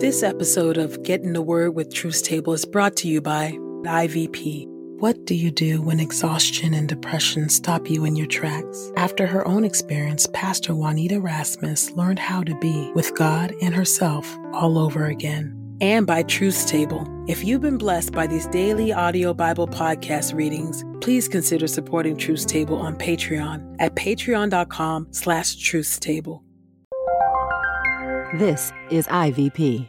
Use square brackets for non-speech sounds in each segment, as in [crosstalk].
This episode of Get in the Word with Truth's Table is brought to you by IVP. What do you do when exhaustion and depression stop you in your tracks? After her own experience, Pastor Juanita Rasmus learned how to be with God and herself all over again. And by Truth's Table. If you've been blessed by these daily audio Bible podcast readings, please consider supporting Truth's Table on Patreon at patreon.com slash truthstable. This is IVP.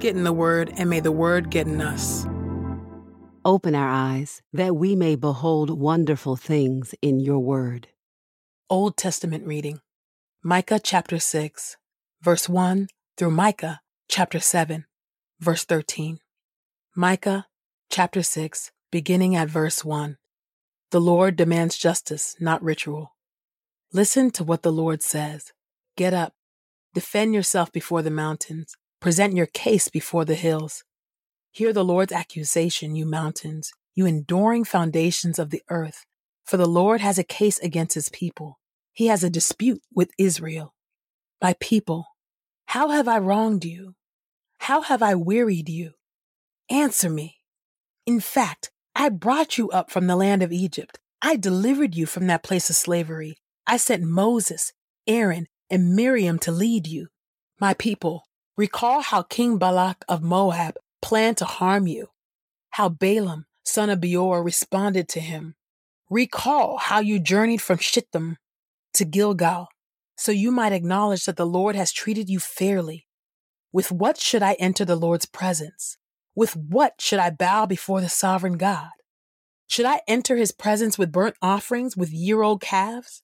Get in the Word, and may the Word get in us. Open our eyes that we may behold wonderful things in your word. Old Testament reading Micah chapter 6, verse 1 through Micah chapter 7, verse 13. Micah chapter 6, beginning at verse 1. The Lord demands justice, not ritual. Listen to what the Lord says. Get up, defend yourself before the mountains, present your case before the hills. Hear the Lord's accusation, you mountains, you enduring foundations of the earth. For the Lord has a case against his people. He has a dispute with Israel. My people, how have I wronged you? How have I wearied you? Answer me. In fact, I brought you up from the land of Egypt. I delivered you from that place of slavery. I sent Moses, Aaron, and Miriam to lead you. My people, recall how King Balak of Moab planned to harm you, how Balaam, son of Beor, responded to him. Recall how you journeyed from Shittim to Gilgal, so you might acknowledge that the Lord has treated you fairly. With what should I enter the Lord's presence? With what should I bow before the sovereign God? Should I enter his presence with burnt offerings, with year old calves?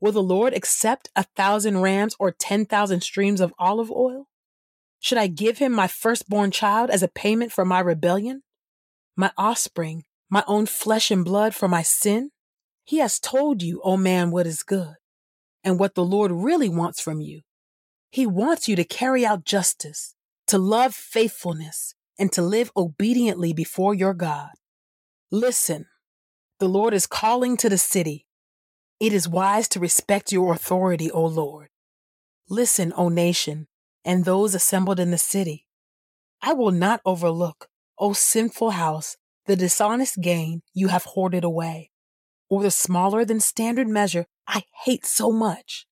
Will the Lord accept a thousand rams or ten thousand streams of olive oil? Should I give him my firstborn child as a payment for my rebellion? My offspring, my own flesh and blood for my sin? He has told you, O man, what is good and what the Lord really wants from you. He wants you to carry out justice, to love faithfulness, and to live obediently before your God. Listen, the Lord is calling to the city. It is wise to respect your authority, O Lord. Listen, O nation, and those assembled in the city. I will not overlook, O sinful house, the dishonest gain you have hoarded away, or the smaller than standard measure I hate so much.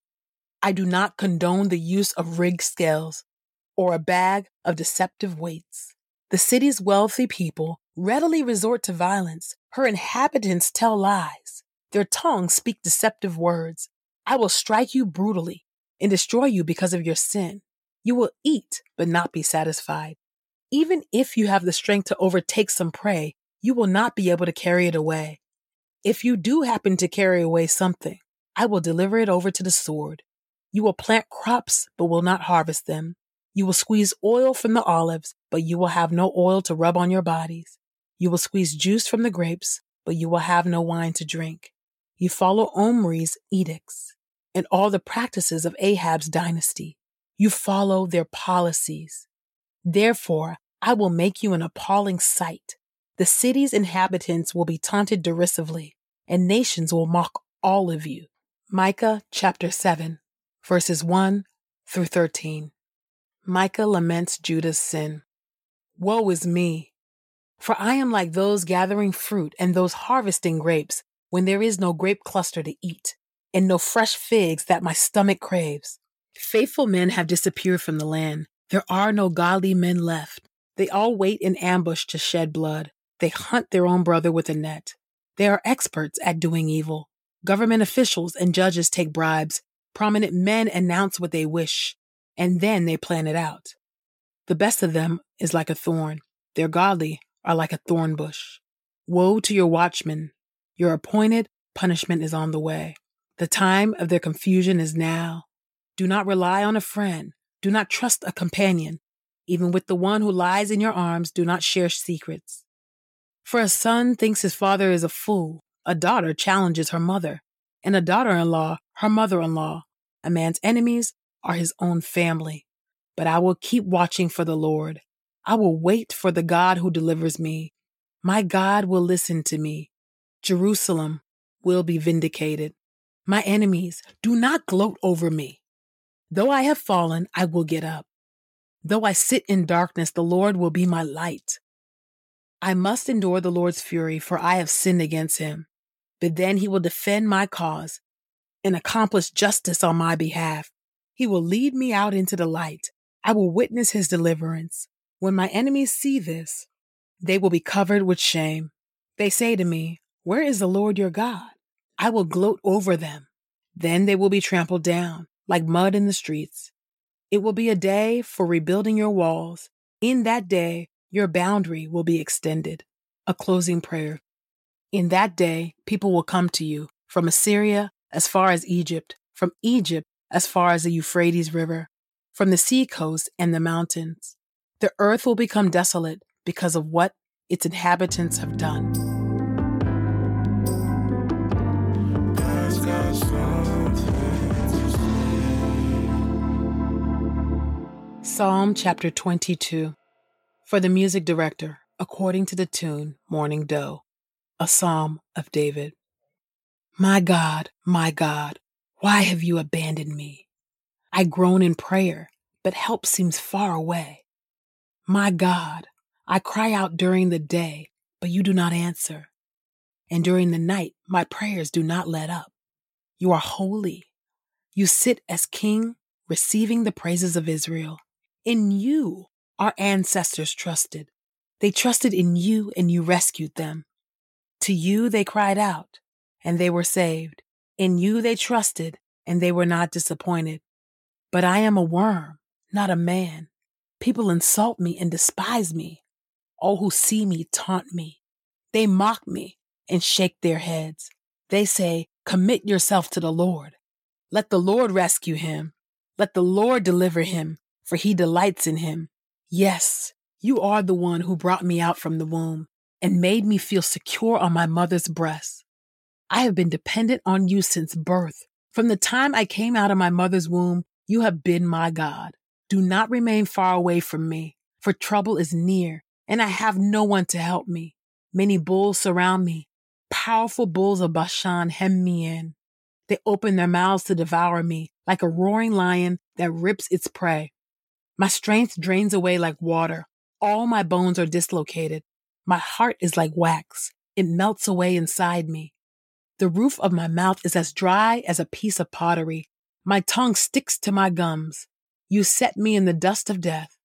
I do not condone the use of rigged scales or a bag of deceptive weights. The city's wealthy people readily resort to violence. Her inhabitants tell lies. Their tongues speak deceptive words. I will strike you brutally and destroy you because of your sin. You will eat, but not be satisfied. Even if you have the strength to overtake some prey, you will not be able to carry it away. If you do happen to carry away something, I will deliver it over to the sword. You will plant crops, but will not harvest them. You will squeeze oil from the olives, but you will have no oil to rub on your bodies. You will squeeze juice from the grapes, but you will have no wine to drink. You follow Omri's edicts and all the practices of Ahab's dynasty. You follow their policies. Therefore, I will make you an appalling sight. The city's inhabitants will be taunted derisively, and nations will mock all of you. Micah chapter 7, verses 1 through 13. Micah laments Judah's sin. Woe is me! For I am like those gathering fruit and those harvesting grapes when there is no grape cluster to eat and no fresh figs that my stomach craves. Faithful men have disappeared from the land. There are no godly men left. They all wait in ambush to shed blood. They hunt their own brother with a net. They are experts at doing evil. Government officials and judges take bribes. Prominent men announce what they wish, and then they plan it out. The best of them is like a thorn. Their godly are like a thorn bush. Woe to your watchmen. Your appointed punishment is on the way. The time of their confusion is now. Do not rely on a friend. Do not trust a companion. Even with the one who lies in your arms, do not share secrets. For a son thinks his father is a fool, a daughter challenges her mother, and a daughter in law her mother in law. A man's enemies are his own family. But I will keep watching for the Lord. I will wait for the God who delivers me. My God will listen to me. Jerusalem will be vindicated. My enemies, do not gloat over me. Though I have fallen, I will get up. Though I sit in darkness, the Lord will be my light. I must endure the Lord's fury, for I have sinned against him. But then he will defend my cause and accomplish justice on my behalf. He will lead me out into the light. I will witness his deliverance. When my enemies see this, they will be covered with shame. They say to me, Where is the Lord your God? I will gloat over them. Then they will be trampled down like mud in the streets. It will be a day for rebuilding your walls. In that day, your boundary will be extended. A closing prayer. In that day, people will come to you from Assyria as far as Egypt, from Egypt as far as the Euphrates River, from the sea coast and the mountains. The earth will become desolate because of what its inhabitants have done. Psalm chapter 22 For the music director, according to the tune Morning Doe, a psalm of David. My God, my God, why have you abandoned me? I groan in prayer, but help seems far away. My God, I cry out during the day, but you do not answer. And during the night, my prayers do not let up. You are holy. You sit as king, receiving the praises of Israel. In you, our ancestors trusted. They trusted in you and you rescued them. To you they cried out and they were saved. In you they trusted and they were not disappointed. But I am a worm, not a man. People insult me and despise me. All who see me taunt me. They mock me and shake their heads. They say, Commit yourself to the Lord. Let the Lord rescue him. Let the Lord deliver him for he delights in him. Yes, you are the one who brought me out from the womb and made me feel secure on my mother's breast. I have been dependent on you since birth. From the time I came out of my mother's womb, you have been my God. Do not remain far away from me, for trouble is near, and I have no one to help me. Many bulls surround me. Powerful bulls of Bashan hem me in. They open their mouths to devour me, like a roaring lion that rips its prey. My strength drains away like water. All my bones are dislocated. My heart is like wax. It melts away inside me. The roof of my mouth is as dry as a piece of pottery. My tongue sticks to my gums. You set me in the dust of death.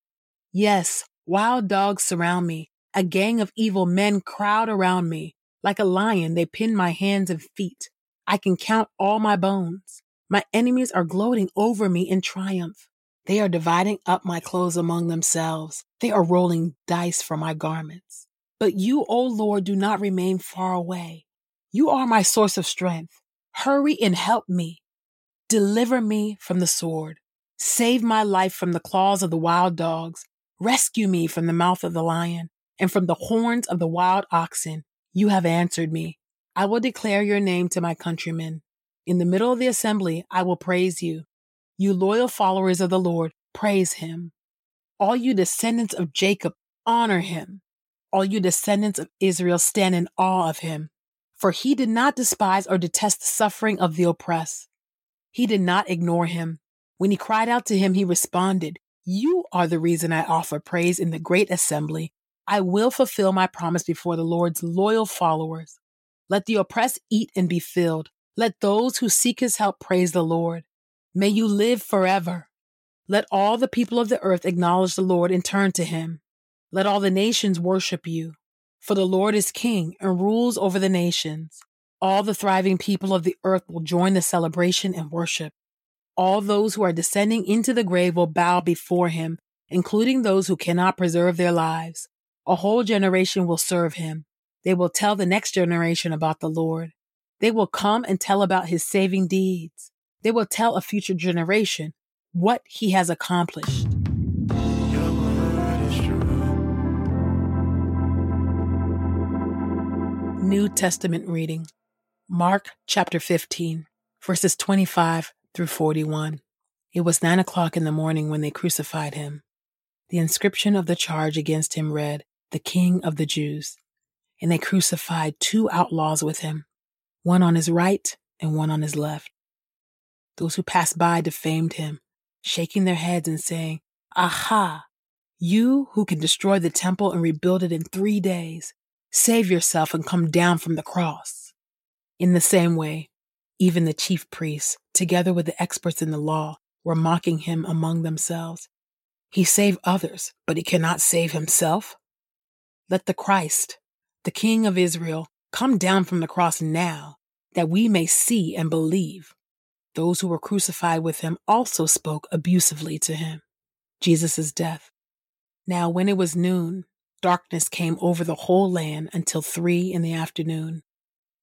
Yes, wild dogs surround me. A gang of evil men crowd around me. Like a lion, they pin my hands and feet. I can count all my bones. My enemies are gloating over me in triumph. They are dividing up my clothes among themselves. They are rolling dice for my garments. But you, O Lord, do not remain far away. You are my source of strength. Hurry and help me. Deliver me from the sword. Save my life from the claws of the wild dogs. Rescue me from the mouth of the lion and from the horns of the wild oxen. You have answered me. I will declare your name to my countrymen. In the middle of the assembly, I will praise you. You loyal followers of the Lord, praise him. All you descendants of Jacob, honor him. All you descendants of Israel, stand in awe of him. For he did not despise or detest the suffering of the oppressed. He did not ignore him. When he cried out to him, he responded, You are the reason I offer praise in the great assembly. I will fulfill my promise before the Lord's loyal followers. Let the oppressed eat and be filled. Let those who seek his help praise the Lord. May you live forever. Let all the people of the earth acknowledge the Lord and turn to him. Let all the nations worship you. For the Lord is king and rules over the nations. All the thriving people of the earth will join the celebration and worship. All those who are descending into the grave will bow before him, including those who cannot preserve their lives. A whole generation will serve him. They will tell the next generation about the Lord. They will come and tell about his saving deeds. They will tell a future generation what he has accomplished. New Testament reading Mark chapter 15, verses 25 through 41. It was nine o'clock in the morning when they crucified him. The inscription of the charge against him read, the King of the Jews. And they crucified two outlaws with him, one on his right and one on his left. Those who passed by defamed him, shaking their heads and saying, Aha! You who can destroy the temple and rebuild it in three days, save yourself and come down from the cross. In the same way, even the chief priests, together with the experts in the law, were mocking him among themselves. He saved others, but he cannot save himself. Let the Christ, the King of Israel, come down from the cross now, that we may see and believe. Those who were crucified with him also spoke abusively to him. Jesus' death. Now, when it was noon, darkness came over the whole land until three in the afternoon.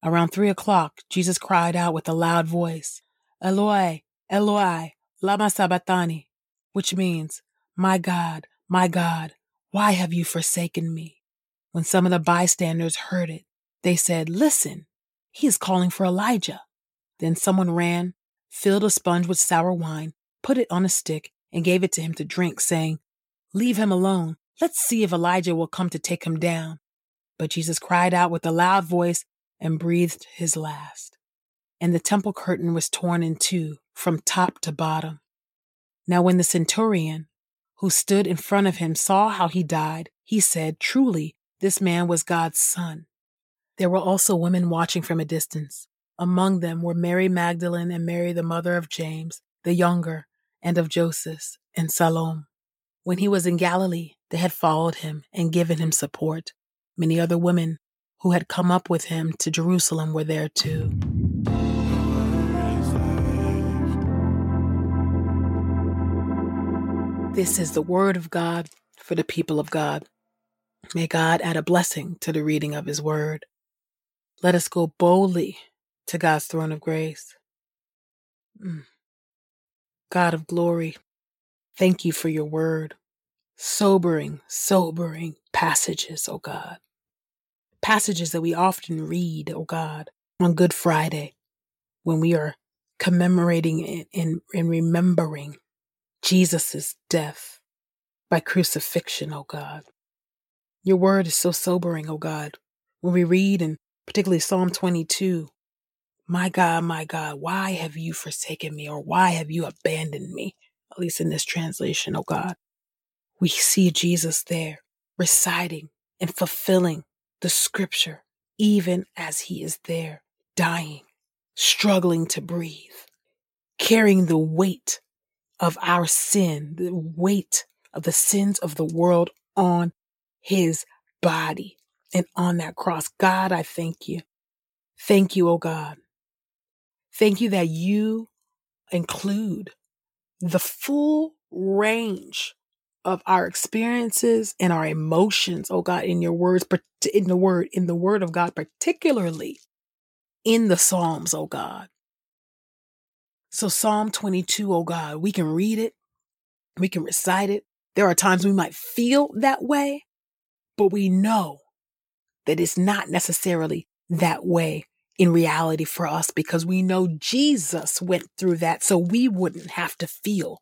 Around three o'clock, Jesus cried out with a loud voice, Eloi, Eloi, lama sabachthani, which means, My God, my God, why have you forsaken me? When some of the bystanders heard it, they said, Listen, he is calling for Elijah. Then someone ran, filled a sponge with sour wine, put it on a stick, and gave it to him to drink, saying, Leave him alone. Let's see if Elijah will come to take him down. But Jesus cried out with a loud voice and breathed his last. And the temple curtain was torn in two from top to bottom. Now, when the centurion who stood in front of him saw how he died, he said, Truly, this man was God's son. There were also women watching from a distance. Among them were Mary Magdalene and Mary, the mother of James, the younger, and of Joseph, and Salome. When he was in Galilee, they had followed him and given him support. Many other women who had come up with him to Jerusalem were there too. This is the word of God for the people of God. May God add a blessing to the reading of His Word. Let us go boldly to God's throne of grace. Mm. God of glory, thank you for your word. Sobering, sobering passages, O oh God. Passages that we often read, O oh God, on Good Friday when we are commemorating and, and remembering Jesus' death by crucifixion, O oh God. Your word is so sobering, O God. When we read, and particularly Psalm 22, My God, my God, why have you forsaken me, or why have you abandoned me? At least in this translation, O God. We see Jesus there reciting and fulfilling the scripture, even as he is there dying, struggling to breathe, carrying the weight of our sin, the weight of the sins of the world on his body and on that cross. God, I thank you. Thank you, oh God. Thank you that you include the full range of our experiences and our emotions, oh God, in your words, in the word, in the word of God, particularly in the Psalms, oh God. So Psalm 22, oh God, we can read it, we can recite it. There are times we might feel that way, but we know that it's not necessarily that way in reality for us because we know Jesus went through that so we wouldn't have to feel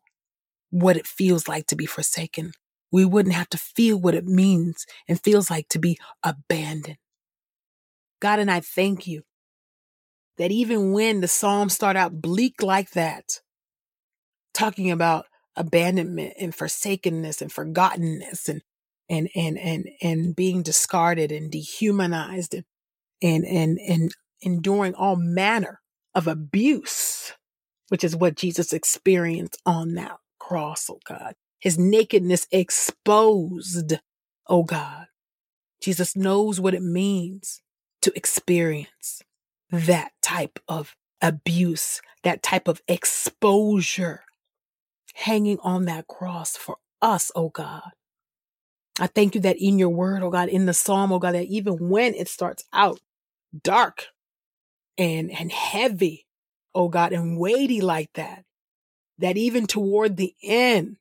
what it feels like to be forsaken. We wouldn't have to feel what it means and feels like to be abandoned. God, and I thank you that even when the Psalms start out bleak like that, talking about abandonment and forsakenness and forgottenness and and and and and being discarded and dehumanized and and and, and enduring all manner of abuse, which is what Jesus experienced on that cross, oh God. His nakedness exposed, oh God. Jesus knows what it means to experience that type of abuse, that type of exposure hanging on that cross for us, oh God. I thank you that in your word, oh God, in the psalm, oh God, that even when it starts out dark and, and heavy, oh God, and weighty like that, that even toward the end,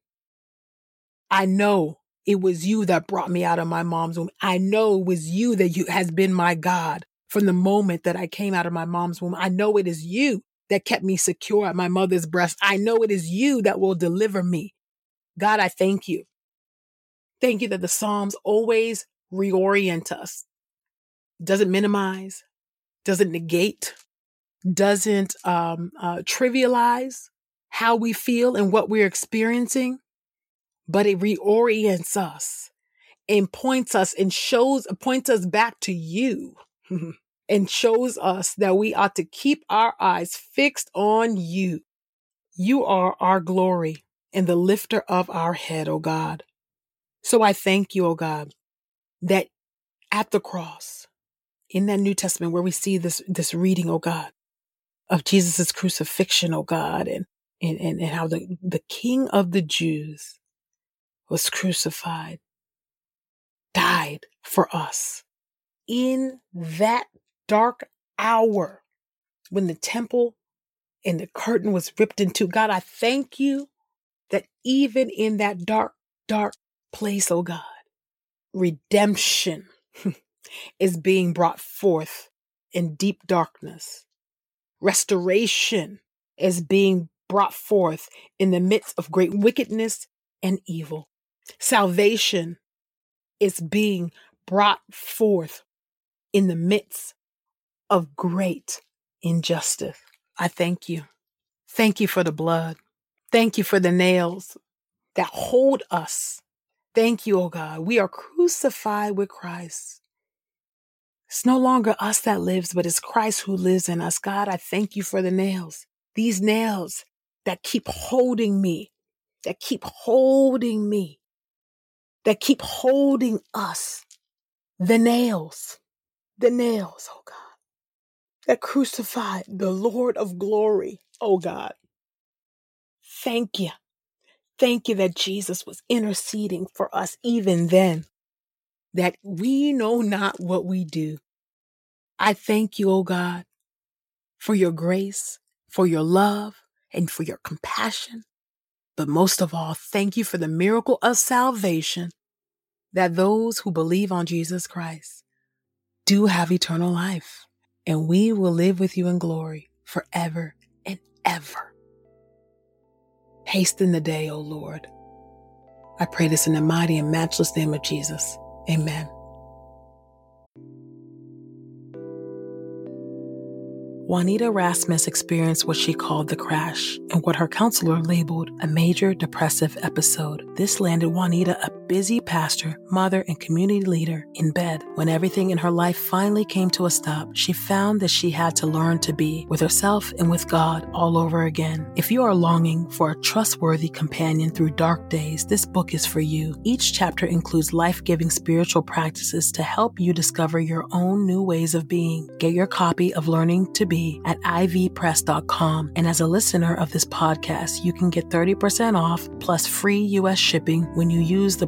I know it was you that brought me out of my mom's womb. I know it was you that you has been my God from the moment that I came out of my mom's womb. I know it is you that kept me secure at my mother's breast. I know it is you that will deliver me. God, I thank you. Thank you that the Psalms always reorient us. Doesn't minimize, doesn't negate, doesn't um, uh, trivialize how we feel and what we're experiencing, but it reorients us and points us and shows, points us back to you [laughs] and shows us that we ought to keep our eyes fixed on you. You are our glory and the lifter of our head, O God. So I thank you, O God, that at the cross, in that New Testament where we see this, this reading, O God, of Jesus' crucifixion, O God, and, and, and, and how the, the King of the Jews was crucified, died for us. In that dark hour when the temple and the curtain was ripped into, God, I thank you that even in that dark, dark place, oh God, redemption [laughs] is being brought forth in deep darkness. Restoration is being brought forth in the midst of great wickedness and evil. Salvation is being brought forth in the midst of great injustice. I thank you. Thank you for the blood. Thank you for the nails that hold us. Thank you, oh God. We are crucified with Christ. It's no longer us that lives, but it's Christ who lives in us. God, I thank you for the nails. These nails that keep holding me, that keep holding me that keep holding us. The nails, the nails, oh God, that crucified the Lord of glory, oh God. Thank you. Thank you that Jesus was interceding for us even then, that we know not what we do. I thank you, oh God, for your grace, for your love, and for your compassion. But most of all, thank you for the miracle of salvation that those who believe on Jesus Christ do have eternal life, and we will live with you in glory forever and ever. Hasten the day, O Lord. I pray this in the mighty and matchless name of Jesus. Amen. Juanita Rasmus experienced what she called the crash and what her counselor labeled a major depressive episode. This landed Juanita, a busy pastor, mother, and community leader, in bed. When everything in her life finally came to a stop, she found that she had to learn to be with herself and with God all over again. If you are longing for a trustworthy companion through dark days, this book is for you. Each chapter includes life giving spiritual practices to help you discover your own new ways of being. Get your copy of Learning to Be at ivpress.com. And as a listener of this podcast, you can get 30% off plus free US shipping when you use the